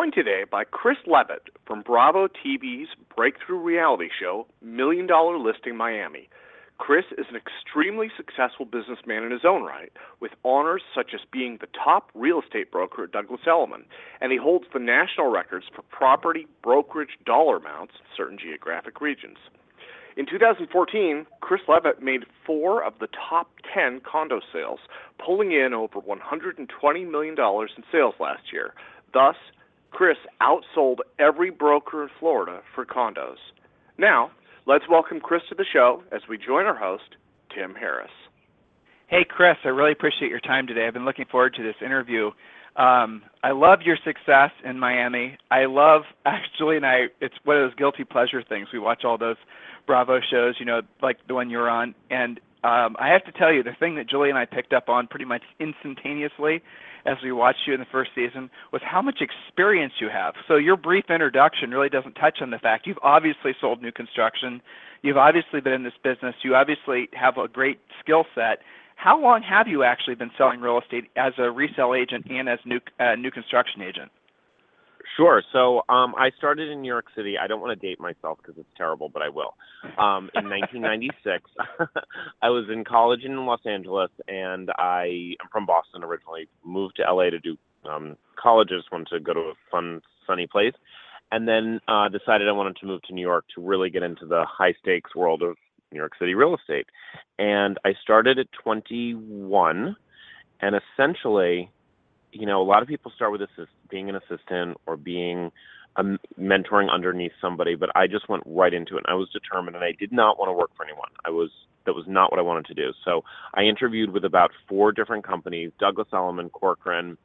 Joined today by Chris Leavitt from Bravo TV's breakthrough reality show, Million Dollar Listing Miami. Chris is an extremely successful businessman in his own right, with honors such as being the top real estate broker at Douglas Elliman, and he holds the national records for property brokerage dollar amounts in certain geographic regions. In 2014, Chris Leavitt made four of the top 10 condo sales, pulling in over $120 million in sales last year, thus Chris outsold every broker in Florida for condos. Now, let's welcome Chris to the show as we join our host, Tim Harris. Hey, Chris, I really appreciate your time today. I've been looking forward to this interview. Um, I love your success in Miami. I love actually, and I it's one of those guilty pleasure things. We watch all those Bravo shows, you know, like the one you're on, and um, I have to tell you, the thing that Julie and I picked up on pretty much instantaneously as we watched you in the first season was how much experience you have. So your brief introduction really doesn't touch on the fact you've obviously sold new construction, you've obviously been in this business, you obviously have a great skill set. How long have you actually been selling real estate as a resale agent and as new uh, new construction agent? Sure. So um, I started in New York City. I don't want to date myself because it's terrible, but I will. Um, in 1996, I was in college in Los Angeles, and I am from Boston originally. Moved to LA to do um, college. I just wanted to go to a fun, sunny place, and then uh, decided I wanted to move to New York to really get into the high stakes world of New York City real estate. And I started at 21, and essentially you know, a lot of people start with assist, being an assistant or being a mentoring underneath somebody, but I just went right into it. And I was determined, and I did not want to work for anyone. I was that was not what I wanted to do. So I interviewed with about four different companies: Douglas Elliman, Corcoran,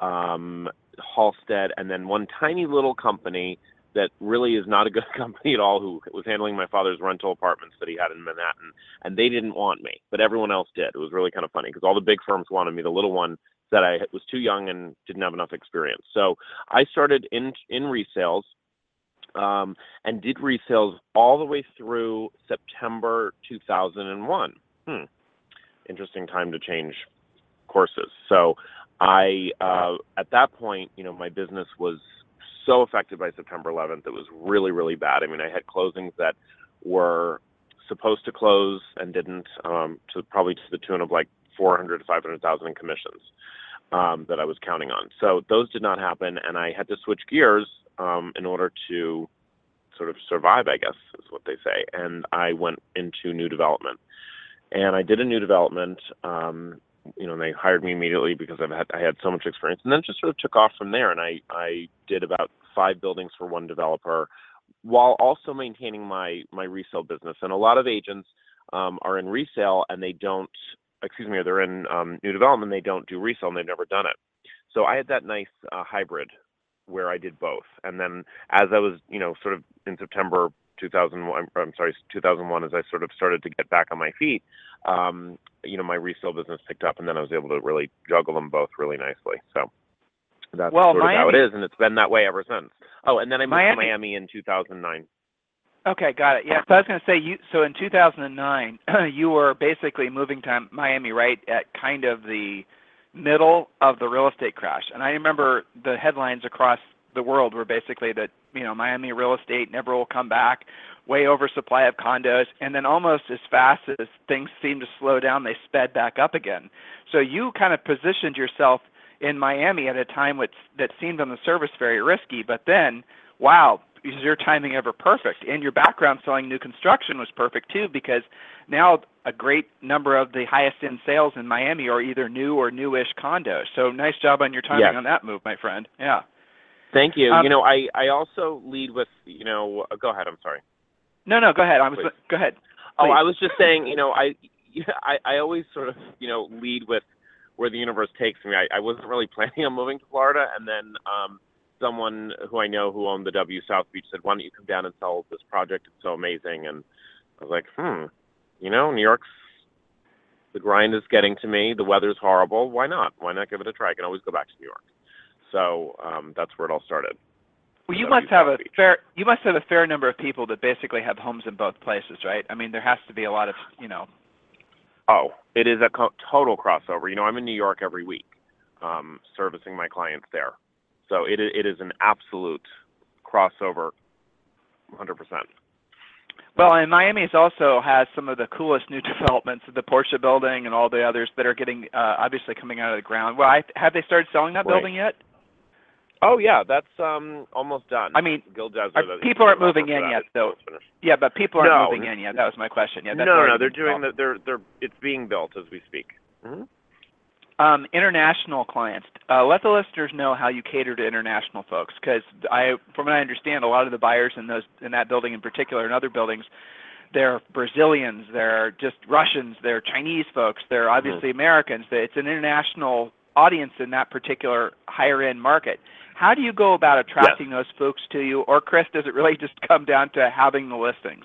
um, Halstead, and then one tiny little company that really is not a good company at all who was handling my father's rental apartments that he had in Manhattan and they didn't want me but everyone else did it was really kind of funny because all the big firms wanted me the little one that I was too young and didn't have enough experience. So I started in in resales um, and did resales all the way through September 2001. Hmm. Interesting time to change courses. So I uh, at that point, you know, my business was so affected by September 11th. It was really really bad. I mean, I had closings that were supposed to close and didn't um, to probably to the tune of like 400 to 500,000 in commissions um, that I was counting on. So those did not happen, and I had to switch gears um, in order to sort of survive, I guess is what they say. And I went into new development, and I did a new development. Um, you know, they hired me immediately because I've had I had so much experience, and then just sort of took off from there. And I I did about five buildings for one developer, while also maintaining my my resale business. And a lot of agents um, are in resale and they don't excuse me, or they're in um, new development, they don't do resale and they've never done it. So I had that nice uh, hybrid where I did both. And then as I was, you know, sort of in September 2001, I'm sorry, 2001, as I sort of started to get back on my feet, um, you know, my resale business picked up, and then I was able to really juggle them both really nicely. So that's well, sort Miami, of how it is, and it's been that way ever since. Oh, and then I moved Miami, to Miami in 2009. Okay, got it. Yeah, so I was going to say you. So in 2009, you were basically moving to Miami, right at kind of the middle of the real estate crash. And I remember the headlines across the world were basically that you know Miami real estate never will come back, way oversupply of condos, and then almost as fast as things seemed to slow down, they sped back up again. So you kind of positioned yourself in Miami at a time which that seemed on the surface very risky, but then wow, is your timing ever perfect? And your background selling new construction was perfect too, because now a great number of the highest end sales in Miami are either new or newish condos. So nice job on your timing yes. on that move, my friend. Yeah. Thank you. Um, you know, I I also lead with you know. Uh, go ahead. I'm sorry. No, no. Go ahead. I was. Please. Go ahead. Oh, I was just saying. You know, I I I always sort of you know lead with where the universe takes me. I, I wasn't really planning on moving to Florida, and then um someone who I know who owned the W South Beach said, "Why don't you come down and sell this project? It's so amazing." And I was like, "Hmm, you know, New York's the grind is getting to me. The weather's horrible. Why not? Why not give it a try? I can always go back to New York." So um, that's where it all started. Well, you W must have a fair you must have a fair number of people that basically have homes in both places, right? I mean, there has to be a lot of you know. Oh, it is a co- total crossover. You know, I'm in New York every week, um, servicing my clients there. So it it is an absolute crossover, 100%. Well, and Miami is also has some of the coolest new developments, the Porsche building and all the others that are getting uh, obviously coming out of the ground. Well, I, have they started selling that Right. building yet? Oh yeah, that's um almost done. I mean, Gil Dezer. are- people aren't moving in yet, though. Yeah, but people aren't No. moving in yet. That was my question. Yeah, that's no, no, they're doing the, they're they're it's being built as we speak. hmm Um, international clients. Uh, let the listeners know how you cater to international folks, because I, from what I understand, a lot of the buyers in those in that building in particular and other buildings, they're Brazilians, they're just Russians, they're Chinese folks, they're obviously Americans. It's an international audience in that particular higher end market. How do you go about attracting those folks to you, or Chris, does it really just come down to having the listings?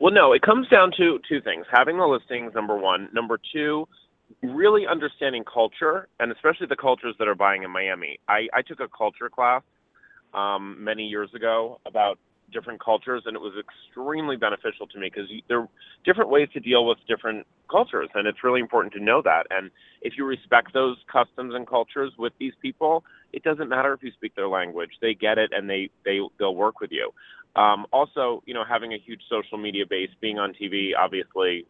Well, no, it comes down to two things: having the listings, number one. Number two, really understanding culture, and especially the cultures that are buying in Miami. I, I took a culture class um, many years ago about different cultures, and it was extremely beneficial to me because there are different ways to deal with different cultures, and it's really important to know that. And if you respect those customs and cultures with these people, it doesn't matter if you speak their language; they get it, and they they they'll work with you. Um, also, you know, having a huge social media base, being on TV, obviously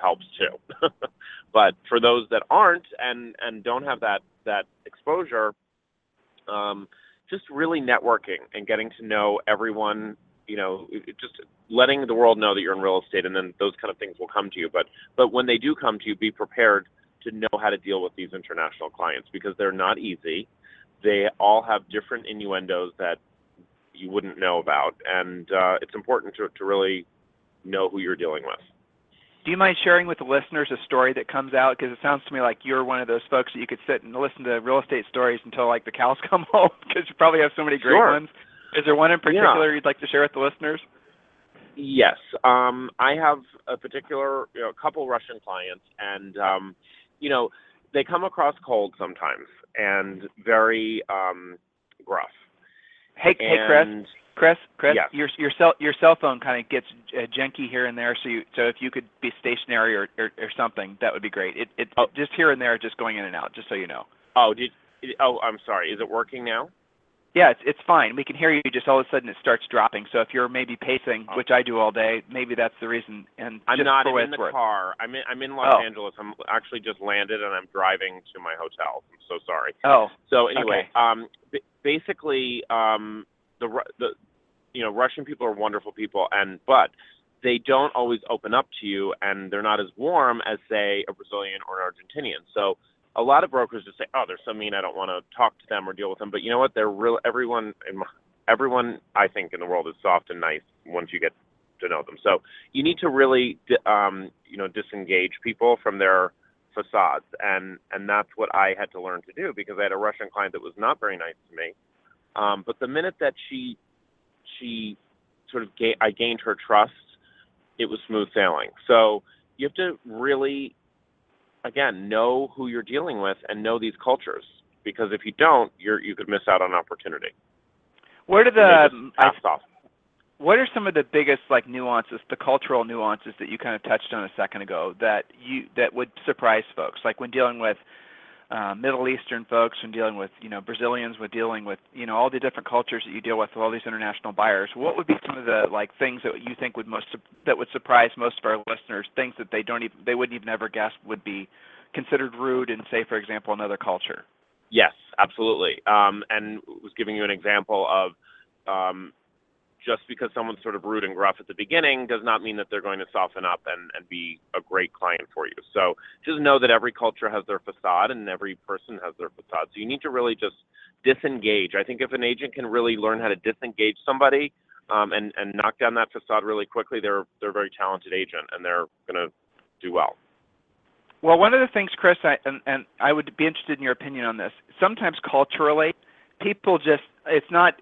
helps too. but for those that aren't and and don't have that that exposure, um, just really networking and getting to know everyone. You know, just letting the world know that you're in real estate, and then those kind of things will come to you. But but when they do come to you, be prepared to know how to deal with these international clients because they're not easy. They all have different innuendos that you wouldn't know about, and uh, it's important to to really know who you're dealing with. Do you mind sharing with the listeners a story that comes out? Because it sounds to me like you're one of those folks that you could sit and listen to real estate stories until like the cows come home. Because you probably have so many great Sure. ones. Is there one in particular you'd like to share with the listeners? Yes, um, I have a particular you know, couple Russian clients, and um, you know they come across cold sometimes and very um, gruff. Hey, hey, Chris, And Chris, Chris, Yes. your your cell your cell phone kind of gets uh, janky here and there. So you so if you could be stationary or, or or something, that would be great. It it Oh. just here and there, just going in and out. Just so you know. oh, did oh I'm sorry. Is it working now? Yeah, it's it's fine. We can hear you. Just all of a sudden it starts dropping. So if you're maybe pacing, Oh. which I do all day, maybe that's the reason. And I'm not. I'm in the worth. car. I'm in. I'm in Los Oh. Angeles. I'm actually just landed, and I'm driving to my hotel. I'm so sorry. Oh, So anyway, Okay. um, b- basically, um, the the you know Russian people are wonderful people, and but they don't always open up to you, and they're not as warm as say a Brazilian or an Argentinian. So a lot of brokers just say, "Oh, they're so mean. I don't want to talk to them or deal with them." But you know what? They're real. Everyone, in everyone, I think in the world is soft and nice once you get to know them. So you need to really, um, you know, disengage people from their facades, and and that's what I had to learn to do because I had a Russian client that was not very nice to me. Um, but the minute that she she sort of ga- I gained her trust, it was smooth sailing. So you have to really, again, know who you're dealing with and know these cultures because if you don't, you're you could miss out on opportunity. what are the I, pass off. what are some of the biggest like nuances, the cultural nuances that you kind of touched on a second ago that you that would surprise folks, like when dealing with uh, Middle Eastern folks, when dealing with you know Brazilians, with dealing with you know all the different cultures that you deal with, with all these international buyers. What would be some of the like things that you think would most that would surprise most of our listeners? Things that they don't even they wouldn't even ever guess would be considered rude in say for example another culture. Yes, absolutely. Um, and was giving you an example of um, just because someone's sort of rude and gruff at the beginning does not mean that they're going to soften up and, and be a great client for you. So just know that every culture has their facade and every person has their facade. So you need to really just disengage. I think if an agent can really learn how to disengage somebody um, and, and knock down that facade really quickly, they're they're a very talented agent and they're going to do well. Well, one of the things, Chris, I, and, and I would be interested in your opinion on this. Sometimes culturally, people just it's not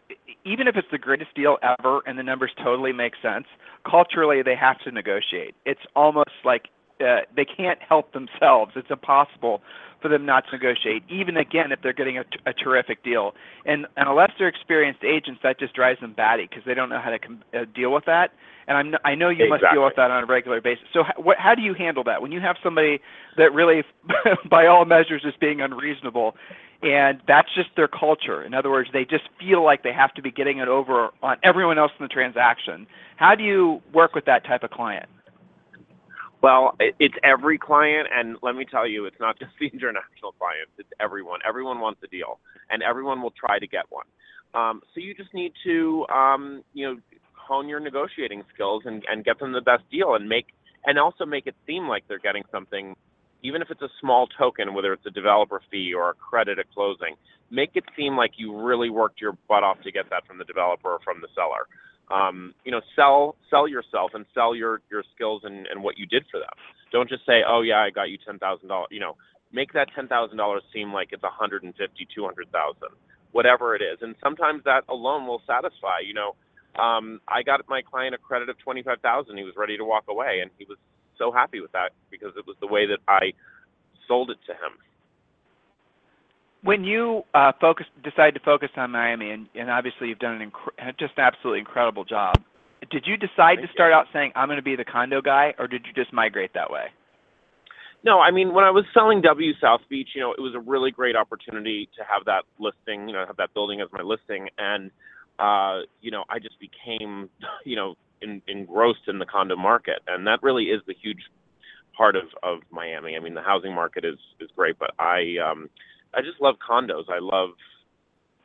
even if it's the greatest deal ever and the numbers totally make sense culturally they have to negotiate. It's almost like uh, they can't help themselves. It's impossible for them not to negotiate even again if they're getting a, a terrific deal. And, and unless they're experienced agents that just drives them batty because they don't know how to com- uh, deal with that. And I'm, I know you exactly. must deal with that on a regular basis. So, what, how do you handle that? When you have somebody that really, by all measures, is being unreasonable, and that's just their culture? In other words, they just feel like they have to be getting it over on everyone else in the transaction. How do you work with that type of client? Well, it's every client, and let me tell you, it's not just the international clients. It's everyone. Everyone wants a deal, and everyone will try to get one. Um, so you just need to, um, you know, hone your negotiating skills and, and get them the best deal and make and also make it seem like they're getting something even if it's a small token whether it's a developer fee or a credit at closing make it seem like you really worked your butt off to get that from the developer or from the seller. Um, you know sell sell yourself and sell your your skills and, and what you did for them. Don't just say oh yeah i got you ten thousand dollars. You know make that ten thousand dollars seem like it's a hundred and fifty two hundred thousand whatever it is. And sometimes that alone will satisfy you know um, I got my client a credit of twenty five thousand. He was ready to walk away, and he was so happy with that because it was the way that I sold it to him. When you uh, focus, decide to focus on Miami, and, and obviously you've done an inc- just an absolutely incredible job. Did you decide Thank to start you. out saying I'm going to be the condo guy, or did you just migrate that way? No, I mean when I was selling W South Beach, you know, it was a really great opportunity to have that listing, you know, have that building as my listing, and uh, you know, I just became, you know, in, engrossed in the condo market, and that really is the huge part of of Miami. I mean, the housing market is is great, but I um, I just love condos. I love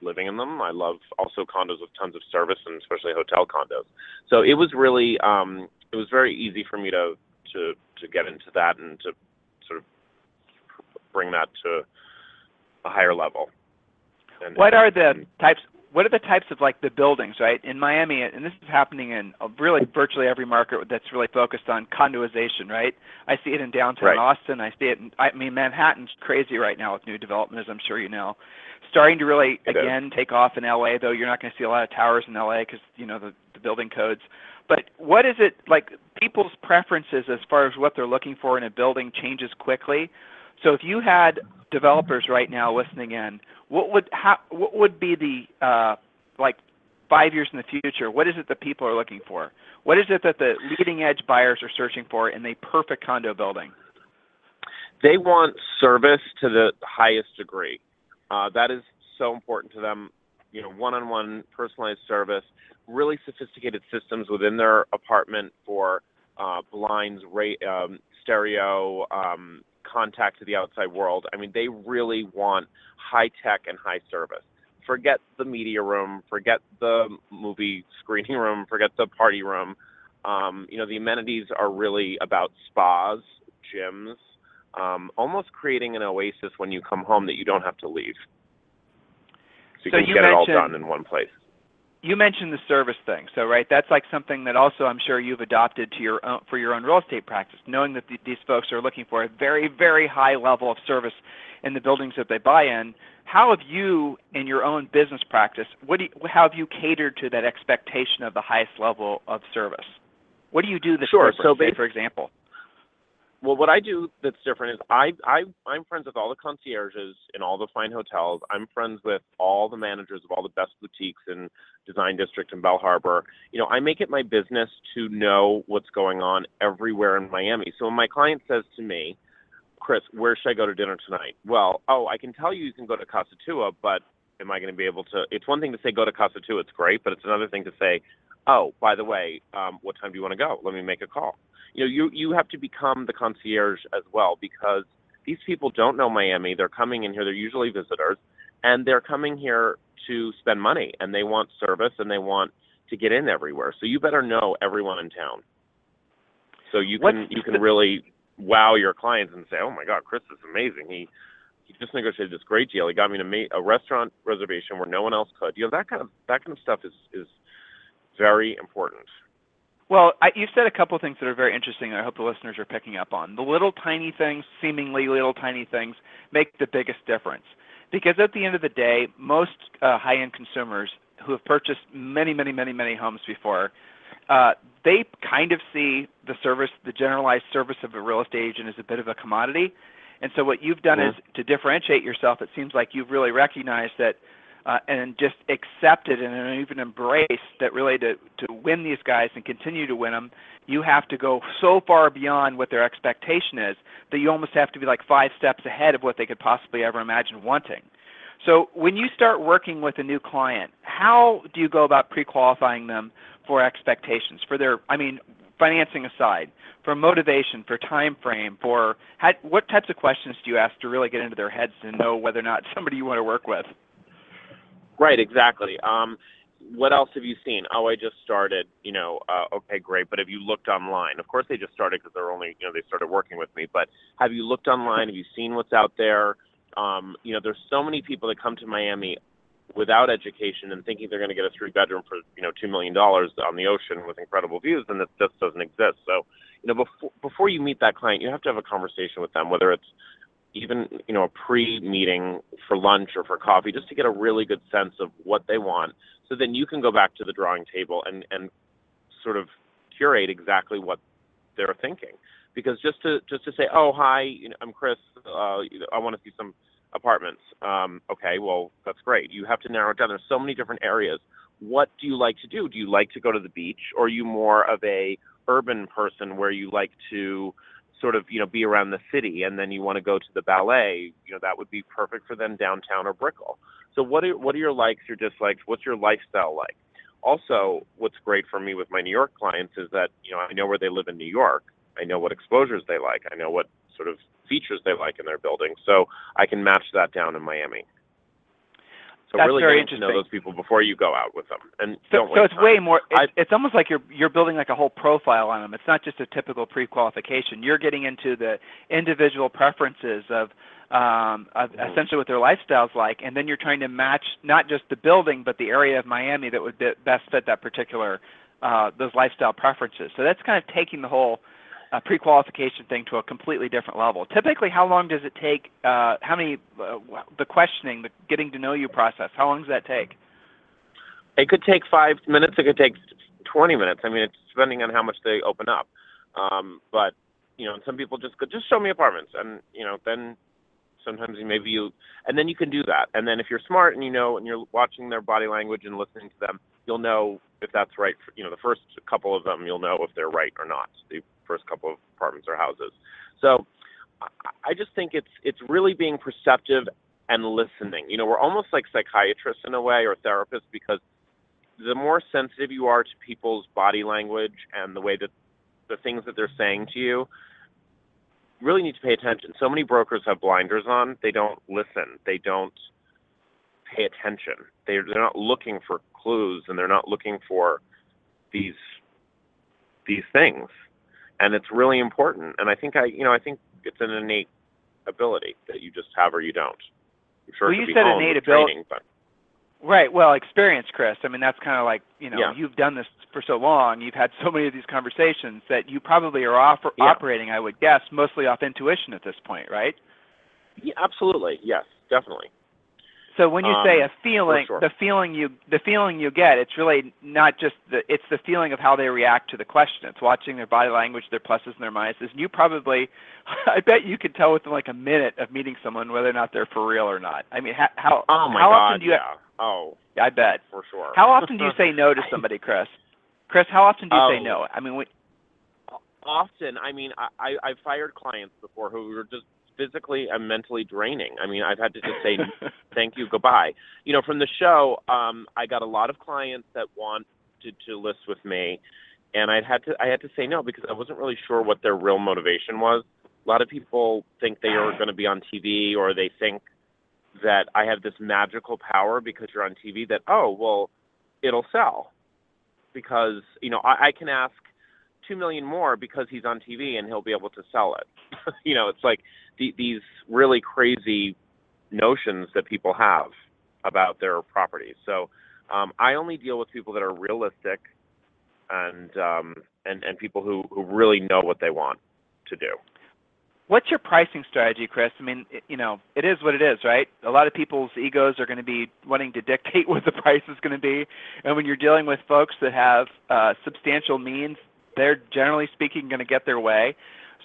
living in them. I love also condos with tons of service and especially hotel condos. So it was really um, it was very easy for me to to to get into that and to sort of bring that to a higher level. And, What are the types? What are the types of like the buildings, right? In Miami, and this is happening in uh, really virtually every market that's really focused on condoization, right? I see it in downtown Right. Austin. I see it. In, I mean, Manhattan's crazy right now with new development, as I'm sure you know. Starting to really It is. again take off in LA, though you're not going to see a lot of towers in LA because you know the, the building codes. But what is it like? People's preferences as far as what they're looking for in a building changes quickly. So if you had developers right now listening in, what would how what would be the uh, like five years in the future? What is it that people are looking for? What is it that the leading edge buyers are searching for in a perfect condo building? they want service to the highest degree. Uh, that is so important to them. You know, one-on-one personalized service, really sophisticated systems within their apartment for uh, blinds, ra- um, stereo, um, contact to the outside world. I mean, they really want high tech and high service. Forget the media room, forget the movie screening room, forget the party room. Um, you know, the amenities are really about spas, gyms, um, almost creating an oasis when you come home that you don't have to leave. So you So can you get it all done in one place. You mentioned the service thing, so right, that's like something that also I'm sure you've adopted to your own, for your own real estate practice, knowing that th- these folks are looking for a very, very high level of service in the buildings that they buy in. How have you, in your own business practice, what do you, how have you catered to that expectation of the highest level of service? What do you do that's Sure, so say, for example? Well, what I do that's different is I, I I'm friends with all the concierges in all the fine hotels. I'm friends with all the managers of all the best boutiques in Design District and Bal Harbour. You know, I make it my business to know what's going on everywhere in Miami. So when my client says to me, Chris, where should I go to dinner tonight? Well, oh, I can tell you you can go to Casa Tua, but am I going to be able to? It's one thing to say go to Casa Tua, it's great, but it's another thing to say, oh, by the way, um, what time do you want to go? Let me make a call. You know, you you have to become the concierge as well because these people don't know Miami. They're coming in here. They're usually visitors, and they're coming here to spend money, and they want service, and they want to get in everywhere. So you better know everyone in town. So you can What's you can the- really wow your clients and say, "Oh my God, Chris is amazing. He he just negotiated this great deal. He got me an ama- a restaurant reservation where no one else could." You know that kind of that kind of stuff is is very important. Well, I, you've said a couple of things that are very interesting that I hope the listeners are picking up on. The little tiny things, seemingly little tiny things, make the biggest difference. because at the end of the day, most uh, high-end consumers who have purchased many, many, many, many homes before, uh, they kind of see the service, the generalized service of a real estate agent as a bit of a commodity. And so what you've done Mhm. is to differentiate yourself. It seems like you've really recognized that uh, and just accepted and even embraced that really to, to win these guys and continue to win them, you have to go so far beyond what their expectation is that you almost have to be like five steps ahead of what they could possibly ever imagine wanting. So when you start working with a new client, how do you go about pre-qualifying them for expectations, for their, I mean, financing aside, for motivation, for time frame, for how, what types of questions do you ask to really get into their heads to know whether or not somebody you want to work with? Right, exactly. Um, what else have you seen? Oh, I just started. You know, uh, okay, great. But have you looked online? Of course, they just started because they're only, you know, they started working with me. But have you looked online? Have you seen what's out there? Um, you know, there's so many people that come to Miami without education and thinking they're going to get a three bedroom for you know two million dollars on the ocean with incredible views, and that just doesn't exist. So, you know, before before you meet that client, you have to have a conversation with them, whether it's even you know a pre-meeting for lunch or for coffee, just to get a really good sense of what they want. So then you can go back to the drawing table and and sort of curate exactly what they're thinking. Because just to just to say, oh hi, you know, I'm Chris, uh, I want to see some apartments. Um, okay, well that's great. You have to narrow it down. There's so many different areas. What do you like to do? Do you like to go to the beach, or are you more of a urban person where you like to sort of you know be around the city and then you want to go to the ballet you know that would be perfect for them downtown or brickell. So what are what are your likes your dislikes? What's your lifestyle like? Also what's great for me with my new york clients is that you know i know where they live in new york. I know what exposures they like. I know what sort of features they like in their building so i can match that down in miami so That's really very getting to know those people before you go out with them and So, so it's way more. I- It's, it's almost like you're you're building like a whole profile on them. It's not just a typical pre-qualification. You're getting into the individual preferences of, um, of Mhm. essentially what their lifestyle's like, and then you're trying to match not just the building but the area of Miami that would be, best fit that particular uh, those lifestyle preferences. So that's kind of taking the whole uh, pre-qualification thing to a completely different level. Typically, how long does it take? Uh, how many? Uh, the questioning, the getting to know you process. How long does that take? It could take five minutes. It could take 20 minutes. I mean, it's depending on how much they open up. Um, but you know, some people just go, just show me apartments, and you know, then sometimes maybe you, and then you can do that. And then if you're smart and you know, and you're watching their body language and listening to them, you'll know if that's right. For, you know, the first couple of them, you'll know if they're right or not. The first couple of apartments or houses. So I- just think it's it's really being perceptive and listening. You know, we're almost like psychiatrists in a way or therapists because the more sensitive you are to people's body language and the way that the things that they're saying to you, really need to pay attention. So many brokers have blinders on. They don't listen. They don't pay attention. They they're not looking for clues and they're not looking for these these things. And it's really important. And I think I you know, I think it's an innate ability that you just have or you don't. I'm sure Well, you said innate ability. but Right. Well, experience, Chris. I mean, that's kind of like you know Yeah. you've done this for so long. You've had so many of these conversations that you probably are off- Yeah. operating. I would guess mostly off intuition at this point, right? yeah, absolutely. Yes, definitely. So when you say Um, a feeling, sure. the feeling you the feeling you get, it's really not just the it's the feeling of how they react to the question. It's watching their body language, their pluses and their minuses. And you probably, I bet you could tell within like a minute of meeting someone whether or not they're for real or not. I mean, how how, Oh my how god, often do you? yeah. oh, I bet. for sure. How often do you say no to somebody, Chris? Chris, how often do you say Oh. no? I mean, we, often i mean i I- i've fired clients before who were just physically and mentally draining. I mean i've had to just say thank you goodbye. You know from the show um i got a lot of clients that wanted to list with me and i had to i had to say no because i wasn't really sure what their real motivation was. A lot of people think they are going to be on tv or they think that i have this magical power because you're on tv that oh well it'll sell. Because you know i, I can ask two million more because he's on TV and he'll be able to sell it. you know, it's like the, these really crazy notions that people have about their properties. So um, I only deal with people that are realistic and um, and and people who who really know what they want to do. What's your pricing strategy, Chris? I mean, you know, it is what it is, right? A lot of people's egos are going to be wanting to dictate what the price is going to be, and when you're dealing with folks that have uh, substantial means, they're generally speaking going to get their way.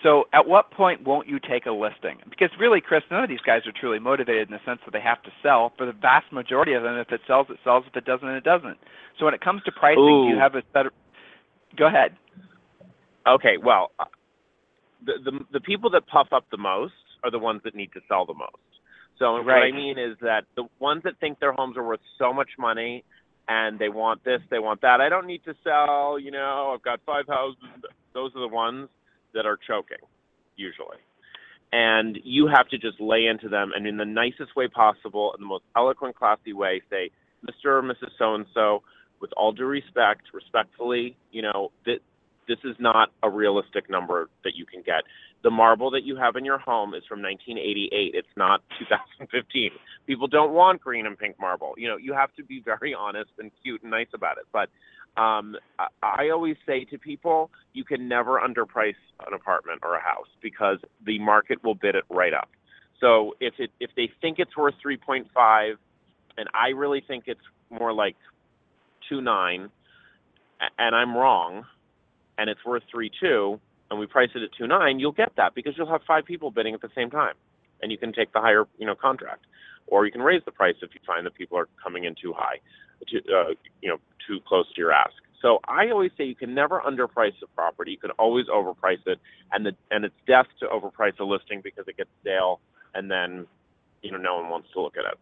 So, at what point won't you take a listing? Because really, Chris, none of these guys are truly motivated in the sense that they have to sell. For the vast majority of them, if it sells, it sells. If it doesn't, it doesn't. So, when it comes to pricing, Ooh. do you have a better? Go ahead. Okay, well, uh, the, the the people that puff up the most are the ones that need to sell the most. So what I mean is that the ones that think their homes are worth so much money and they want this, they want that. I don't need to sell, you know, I've got five houses. Those are the ones that are choking usually. And you have to just lay into them and in the nicest way possible, in the most eloquent, classy way, say, Mr. or Mrs. So and so, with all due respect, respectfully, you know, that this is not a realistic number that you can get. The marble that you have in your home is from 1988. It's not 2015. People don't want green and pink marble. You know, you have to be very honest and cute and nice about it. But um, I, always say to people, you can never underprice an apartment or a house because the market will bid it right up. So if it if they think it's worth 3.5, and I really think it's more like 2.9, a- and I'm wrong, and it's worth 3.2, and we price it at 2.9, you'll get that because you'll have five people bidding at the same time, and you can take the higher you know contract, or you can raise the price if you find that people are coming in too high, too, uh, you know too close to your ask. So I always say you can never underprice a property. You can always overprice it, and the and it's death to overprice a listing because it gets stale, and then you know no one wants to look at it.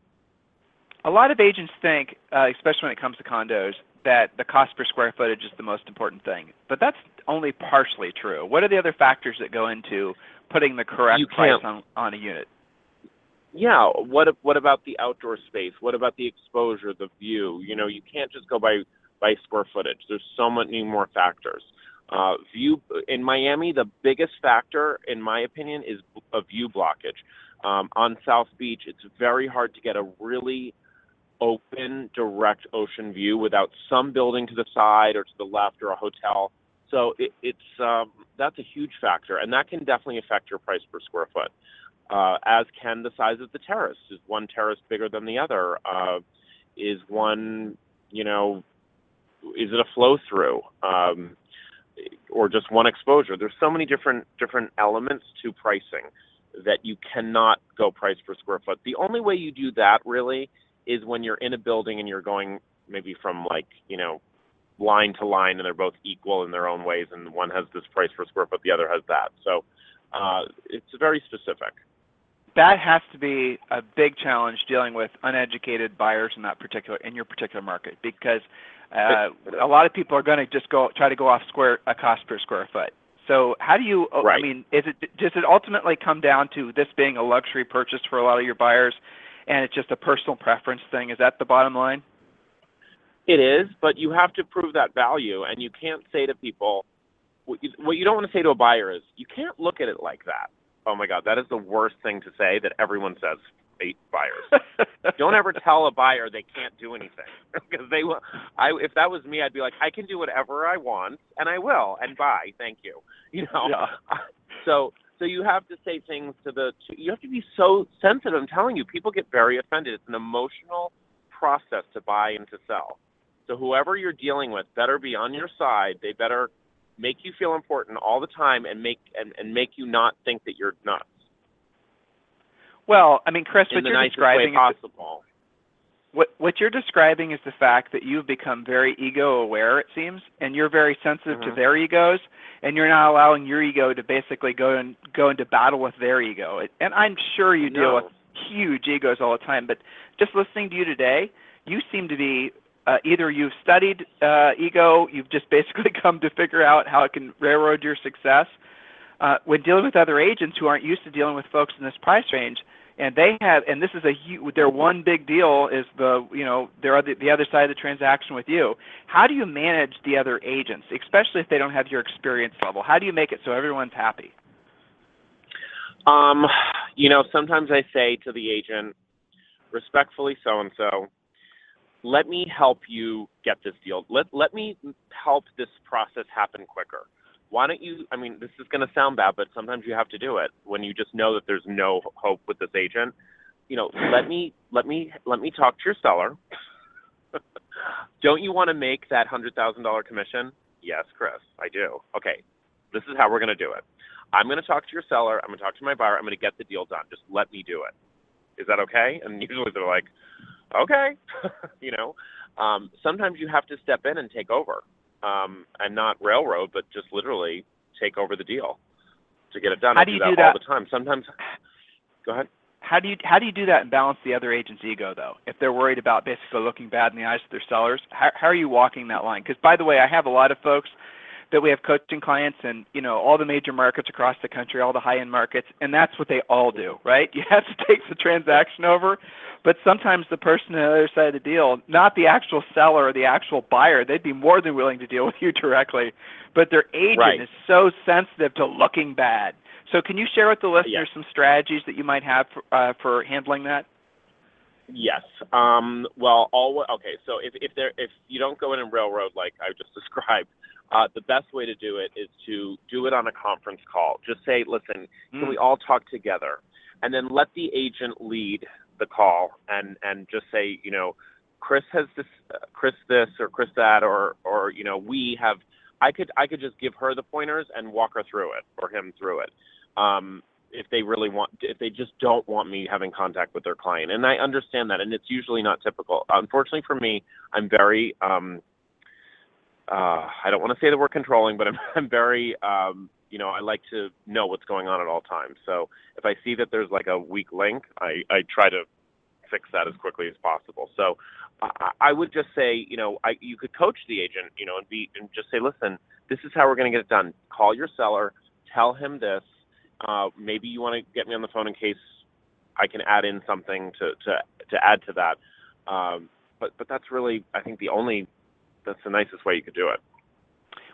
A lot of agents think, uh, especially when it comes to condos, that the cost per square footage is the most important thing. But that's only partially true. What are the other factors that go into putting the correct price on, on a unit? Yeah. What what about the outdoor space? What about the exposure, the view? You know, you can't just go by by square footage. There's so many more factors. Uh, view in Miami, the biggest factor, in my opinion, is a view blockage. Um, on South Beach, it's very hard to get a really open, direct ocean view without some building to the side or to the left or a hotel. So it, it's um, that's a huge factor, and that can definitely affect your price per square foot. Uh, as can the size of the terrace. Is one terrace bigger than the other? Uh, is one, you know, is it a flow through, um, or just one exposure? There's so many different different elements to pricing that you cannot go price per square foot. The only way you do that really is when you're in a building and you're going maybe from like you know line to line and they're both equal in their own ways and one has this price per square foot the other has that so uh, it's very specific That has to be a big challenge dealing with uneducated buyers in that particular in your particular market because uh, a lot of people are going to just go try to go off square a cost per square foot. So how do you? I mean, is it does it ultimately come down to this being a luxury purchase for a lot of your buyers, and it's just a personal preference thing? Is that the bottom line? It is, but you have to prove that value, and you can't say to people what you, what you don't want to say to a buyer is you can't look at it like that. Oh my God, that is the worst thing to say that everyone says. Eight buyers. don't ever tell a buyer they can't do anything because they will. I if that was me, I'd be like, I can do whatever I want, and I will, and buy. Thank you. You know. Yeah. So so you have to say things to the. You have to be so sensitive. I'm telling you, people get very offended. It's an emotional process to buy and to sell. So whoever you're dealing with better be on your side. They better make you feel important all the time and make and, and make you not think that you're nuts Well, I mean, Chris, in what the you're nicest way describing is possible. What what you're describing is the fact that you've become very ego aware it seems and you're very sensitive to Mhm. their egos and you're not allowing your ego to basically go and go into battle with their ego and i'm sure you deal No. with huge egos all the time but just listening to you today you seem to be uh, either you've studied uh, ego you've just basically come to figure out how it can railroad your success uh, when dealing with other agents who aren't used to dealing with folks in this price range and they have and this is a huge their one big deal is the you know their other the other side of the transaction with you how do you manage the other agents especially if they don't have your experience level how do you make it so everyone's happy Um, you know, sometimes I say to the agent, respectfully, so and so, let me help you get this deal. Let let me help this process happen quicker. Why don't you? I mean, this is going to sound bad, but sometimes you have to do it when you just know that there's no hope with this agent. You know, let me let me let me talk to your seller. don't you want to make that hundred thousand dollar commission? Yes, Chris, I do. Okay, this is how we're going to do it. I'm going to talk to your seller. I'm going to talk to my buyer. I'm going to get the deal done. Just let me do it. Is that okay? And usually they're like, okay, you know. Um, sometimes you have to step in and take over, um, and not railroad, but just literally take over the deal to get it done. How I do you that do all the time. Sometimes. Go ahead. How do you how do you do that and balance the other agent's ego though? If they're worried about basically looking bad in the eyes of their sellers, how, how are you walking that line? Because by the way, I have a lot of folks that we have coaching clients and you know all the major markets across the country, all the high end markets, and that's what they all do, right? You have to take the transaction over, but sometimes the person on the other side of the deal, not the actual seller or the actual buyer, they'd be more than willing to deal with you directly, but their agent Right. is so sensitive to looking bad. So can you share with the listeners Yes. some strategies that you might have for, uh, for handling that? Yes. Um, well, all okay. So if if there if you don't go in and railroad like I just described, uh, the best way to do it is to do it on a conference call. Just say, listen, can Mm. we all talk together, and then let the agent lead the call, and and just say, you know, Chris has this, uh, Chris this, or Chris that, or or you know, we have. I could I could just give her the pointers and walk her through it, or him through it. Um, if they really want if they just don't want me having contact with their client and i understand that and it's usually not typical unfortunately for me i'm very um uh i don't want to say the word controlling but i'm i'm very um you know i like to know what's going on at all times so if i see that there's like a weak link i i try to fix that as quickly as possible so i i would just say you know i you could coach the agent you know and be and just say listen this is how we're going to get it done call your seller tell him this uh, maybe you want to get me on the phone in case I can add in something to to to add to that. Um, but but that's really I think the only that's the nicest way you could do it.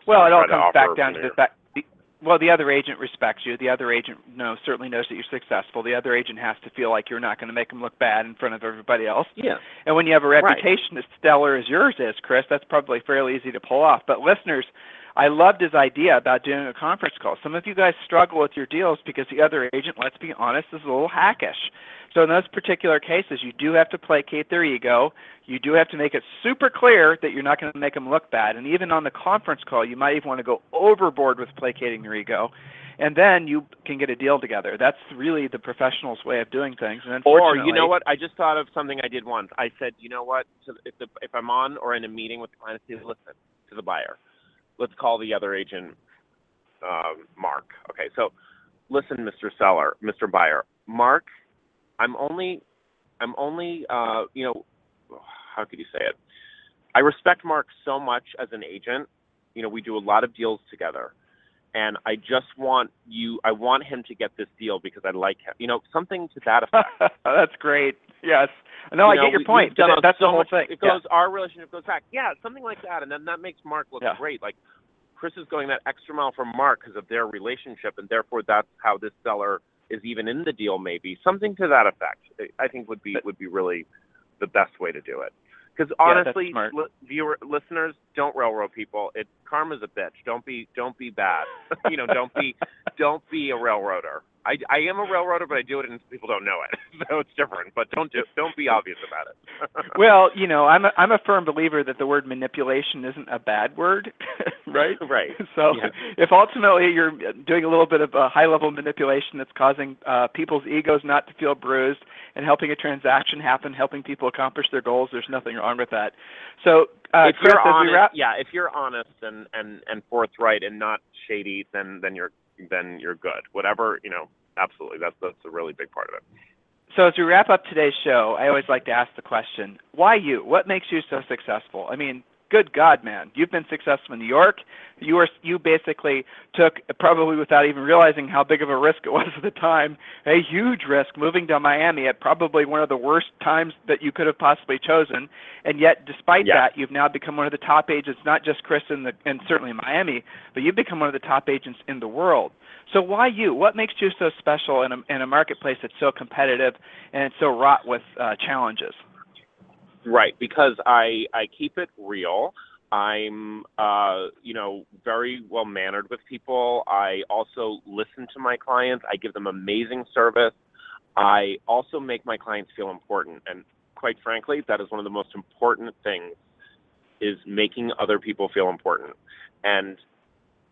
Well, it all comes back down to the fact. Well, the other agent respects you. The other agent knows certainly knows that you're successful. The other agent has to feel like you're not going to make them look bad in front of everybody else. Yeah. And when you have a Right. reputation as stellar as yours is, Chris, that's probably fairly easy to pull off. But listeners, I loved his idea about doing a conference call. Some of you guys struggle with your deals because the other agent, let's be honest, is a little hackish. So in those particular cases, you do have to placate their ego. You do have to make it super clear that you're not going to make them look bad. And even on the conference call, you might even want to go overboard with placating their ego. And then you can get a deal together. That's really the professional's way of doing things. And Or you know what? I just thought of something I did once. I said, you know what? If the, if I'm on or in a meeting with the client, I say, listen to the buyer. Let's call the other agent, um, Mark. Okay, so listen, Mr. Seller, Mr. Buyer, Mark. I'm only, I'm only, uh, you know, how could you say it? I respect Mark so much as an agent. You know, we do a lot of deals together. And I just want you, I want him to get this deal because I like him. You know, something to that effect. That's great. Yes. No, I You know, get your we- point. That- That's so the whole much, thing. It Yeah. goes, our relationship goes back. Yeah, something like that, and then that makes Mark look Yeah. great. Like Chris is going that extra mile for Mark because of their relationship, and therefore that's how this seller is even in the deal. Maybe something to that effect. I- I think would be would be really the best way to do it. Because honestly, li- viewer listeners, don't railroad people. It karma's a bitch. Don't be don't be bad. you know, don't be don't be a railroader. I, I am a railroader, but I do it and people don't know it, so it's different. But don't do don't be obvious about it. well, you know, I'm a, I'm a firm believer that the word manipulation isn't a bad word, right? right. So Yeah. if ultimately you're doing a little bit of a high level manipulation that's causing uh, people's egos not to feel bruised and helping a transaction happen, helping people accomplish their goals, there's nothing wrong with that. So uh, if Chris, you're honest, wrap, yeah, if you're honest and, and, and forthright and not shady, then then you're then you're good. Whatever you know, absolutely. That's that's a really big part of it. So as we wrap up today's show, I always like to ask the question, why you? What makes you so successful? I mean, good God, man, you've been successful in New York. You were you basically took probably without even realizing how big of a risk it was at the time, a huge risk moving to Miami at probably one of the worst times that you could have possibly chosen. And yet, despite Yes. that, you've now become one of the top agents, not just Chris in the and certainly in Miami, but you've become one of the top agents in the world. So why you? What makes you so special in a, in a marketplace that's so competitive and it's so wrought with uh, challenges? Right, because I I keep it real. I'm, uh, you know, very well mannered with people. I also listen to my clients. I give them amazing service. I also make my clients feel important, and quite frankly, that is one of the most important things is making other people feel important. And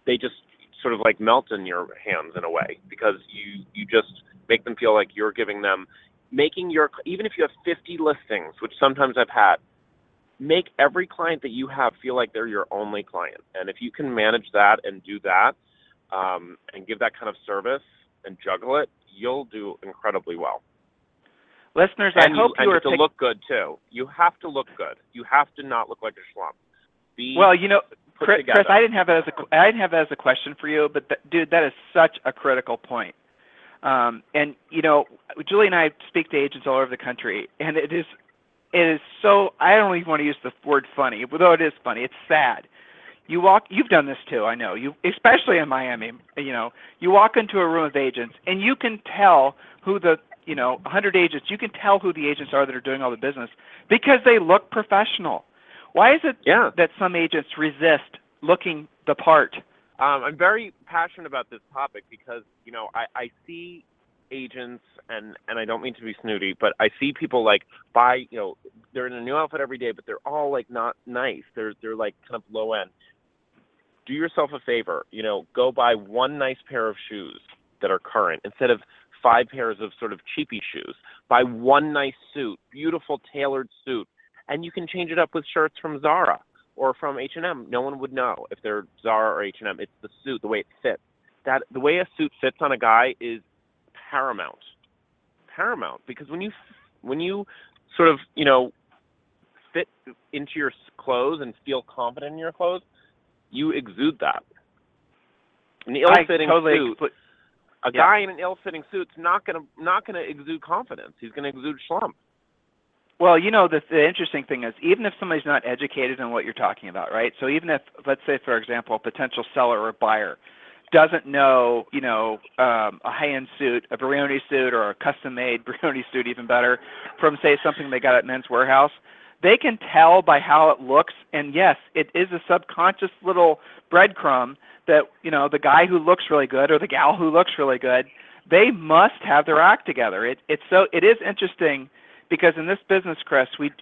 they just sort of like melt in your hands in a way because you you just make them feel like you're giving them making your even if you have 50 listings, which sometimes I've had, make every client that you have feel like they're your only client. And if you can manage that and do that um, and give that kind of service and juggle it, you'll do incredibly well. Listeners, and I hope you, you and are to pick- look good too. You have to look good. You have to not look like a schlump. Be Well, you know, Chris. Chris, I didn't have that as a I didn't have that as a question for you, but th- dude, that is such a critical point. Um, and you know, Julie and I speak to agents all over the country, and it is it is so I don't even want to use the word funny, although it is funny. It's sad. You walk. You've done this too. I know you, especially in Miami. You know, you walk into a room of agents, and you can tell who the you know 100 agents. You can tell who the agents are that are doing all the business because they look professional. Why is it yeah. that some agents resist looking the part? Um, I'm very passionate about this topic because you know I, I see agents and and I don't mean to be snooty, but I see people like buy you know they're in a new outfit every day, but they're all like not nice. They're they're like kind of low end. Do yourself a favor, you know, go buy one nice pair of shoes that are current instead of five pairs of sort of cheapy shoes. Buy one nice suit, beautiful tailored suit, and you can change it up with shirts from Zara or from H&M. No one would know if they're Zara or H&M. It's the suit, the way it fits. That the way a suit fits on a guy is paramount. Paramount because when you when you sort of, you know, fit into your clothes and feel confident in your clothes, you exude that. An ill-fitting totally suit, expl- a yeah. guy in an ill-fitting suit's not gonna not gonna exude confidence. He's gonna exude schlump. Well, you know, the, the interesting thing is, even if somebody's not educated in what you're talking about, right? So even if, let's say, for example, a potential seller or buyer doesn't know, you know, um, a high-end suit, a Brioni suit, or a custom-made Brioni suit, even better, from say something they got at Men's Wearhouse, they can tell by how it looks. And yes, it is a subconscious little breadcrumb that you know the guy who looks really good or the gal who looks really good, they must have their act together. It, it's so it is interesting because in this business, Chris, we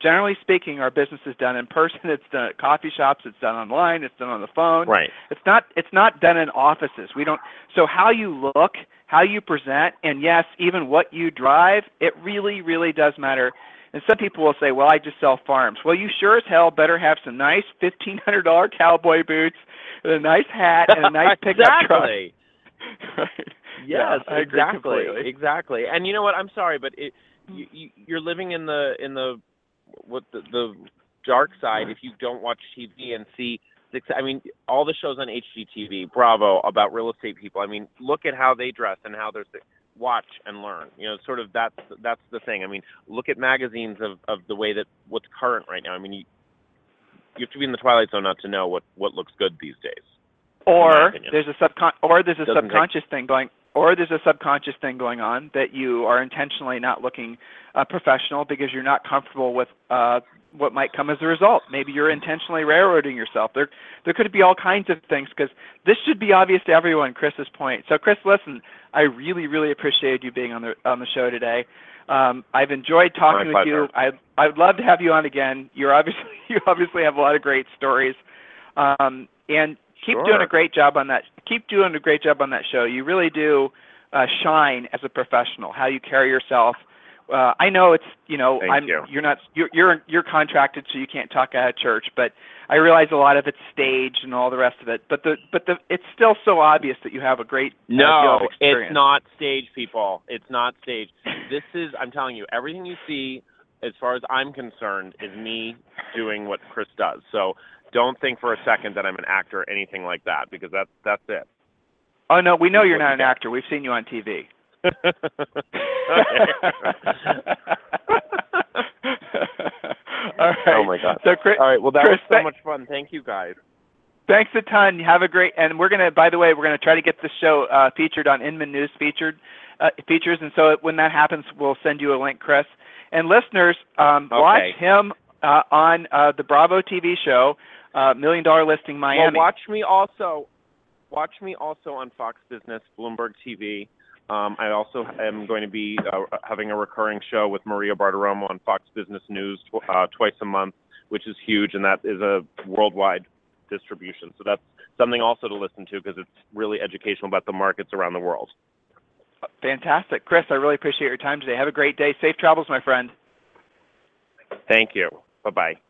generally speaking, our business is done in person. It's done at coffee shops. It's done online. It's done on the phone. Right. It's not. It's not done in offices. We don't. So how you look, how you present, and yes, even what you drive, it really, really does matter. And some people will say, "Well, I just sell farms." Well, you sure as hell better have some nice fifteen hundred dollar cowboy boots, and a nice hat, and a nice pickup truck. exactly. right. Yes, Yeah, exactly, completely. exactly. And you know what? I'm sorry, but it, you, you, you're living in the in the what the, the dark side if you don't watch TV and see. I mean, all the shows on HGTV, Bravo, about real estate people. I mean, look at how they dress and how they're. Watch and learn. You know, sort of that's that's the thing. I mean, look at magazines of of the way that what's current right now. I mean, you you have to be in the twilight zone not to know what what looks good these days. or there's a subcon or there's a Doesn't take- subconscious thing going or there's a subconscious thing going on that you are intentionally not looking uh, professional because you're not comfortable with uh, what might come as a result. Maybe you're intentionally railroading yourself. There there could be all kinds of things because this should be obvious to everyone. Chris's point. So Chris, listen, I really really appreciated you being on the on the show today. Um, I've enjoyed talking with you. pleasure. I I'd love to have you on again. You're obviously you obviously have a lot of great stories, um, and keep Sure. doing a great job on that. Keep doing a great job on that show. You really do uh, shine as a professional. How you carry yourself. Uh, I know it's you know Thank I'm you. you're not you're you're you're contracted so you can't talk at church, but I realize a lot of it's staged and all the rest of it. But the but the it's still so obvious that you have a great uh, No, experience. it's not stage, people. It's not stage. This is, I'm telling you, everything you see, as far as I'm concerned, is me doing what Chris does. So don't think for a second that I'm an actor or anything like that, because that's that's it. Oh no, we know you're not an actor. We've seen you on TV. all right. Oh my God. So Chris, All right. Well, that Chris, was so much fun. Thank you, guys. Thanks a ton. Have a great. And we're gonna. By the way, we're gonna try to get this show uh, featured on Inman News featured uh, features. And so when that happens, we'll send you a link, Chris. And listeners, um, Okay. watch him uh, on uh, the Bravo TV show, uh, Million Dollar Listing Miami. Well, watch me also. Watch me also on Fox Business, Bloomberg TV. Um, I also am going to be uh, having a recurring show with Maria Bartiromo on Fox Business News tw- uh, twice a month, which is huge, and that is a worldwide distribution. So that's something also to listen to because it's really educational about the markets around the world. Fantastic. Chris, I really appreciate your time today. Have a great day. Safe travels, my friend. Thank you. Bye bye.